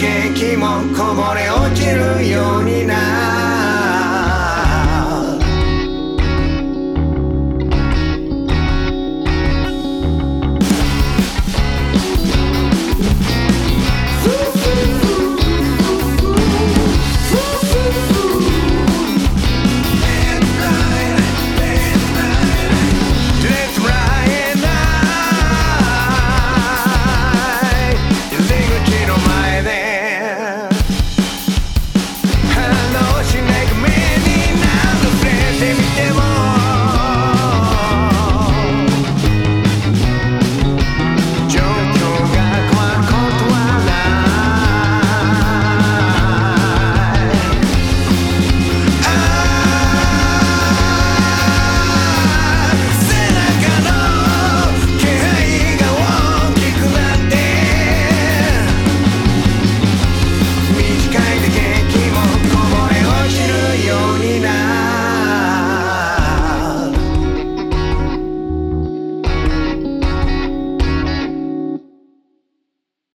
激もこぼれ落ちるようになる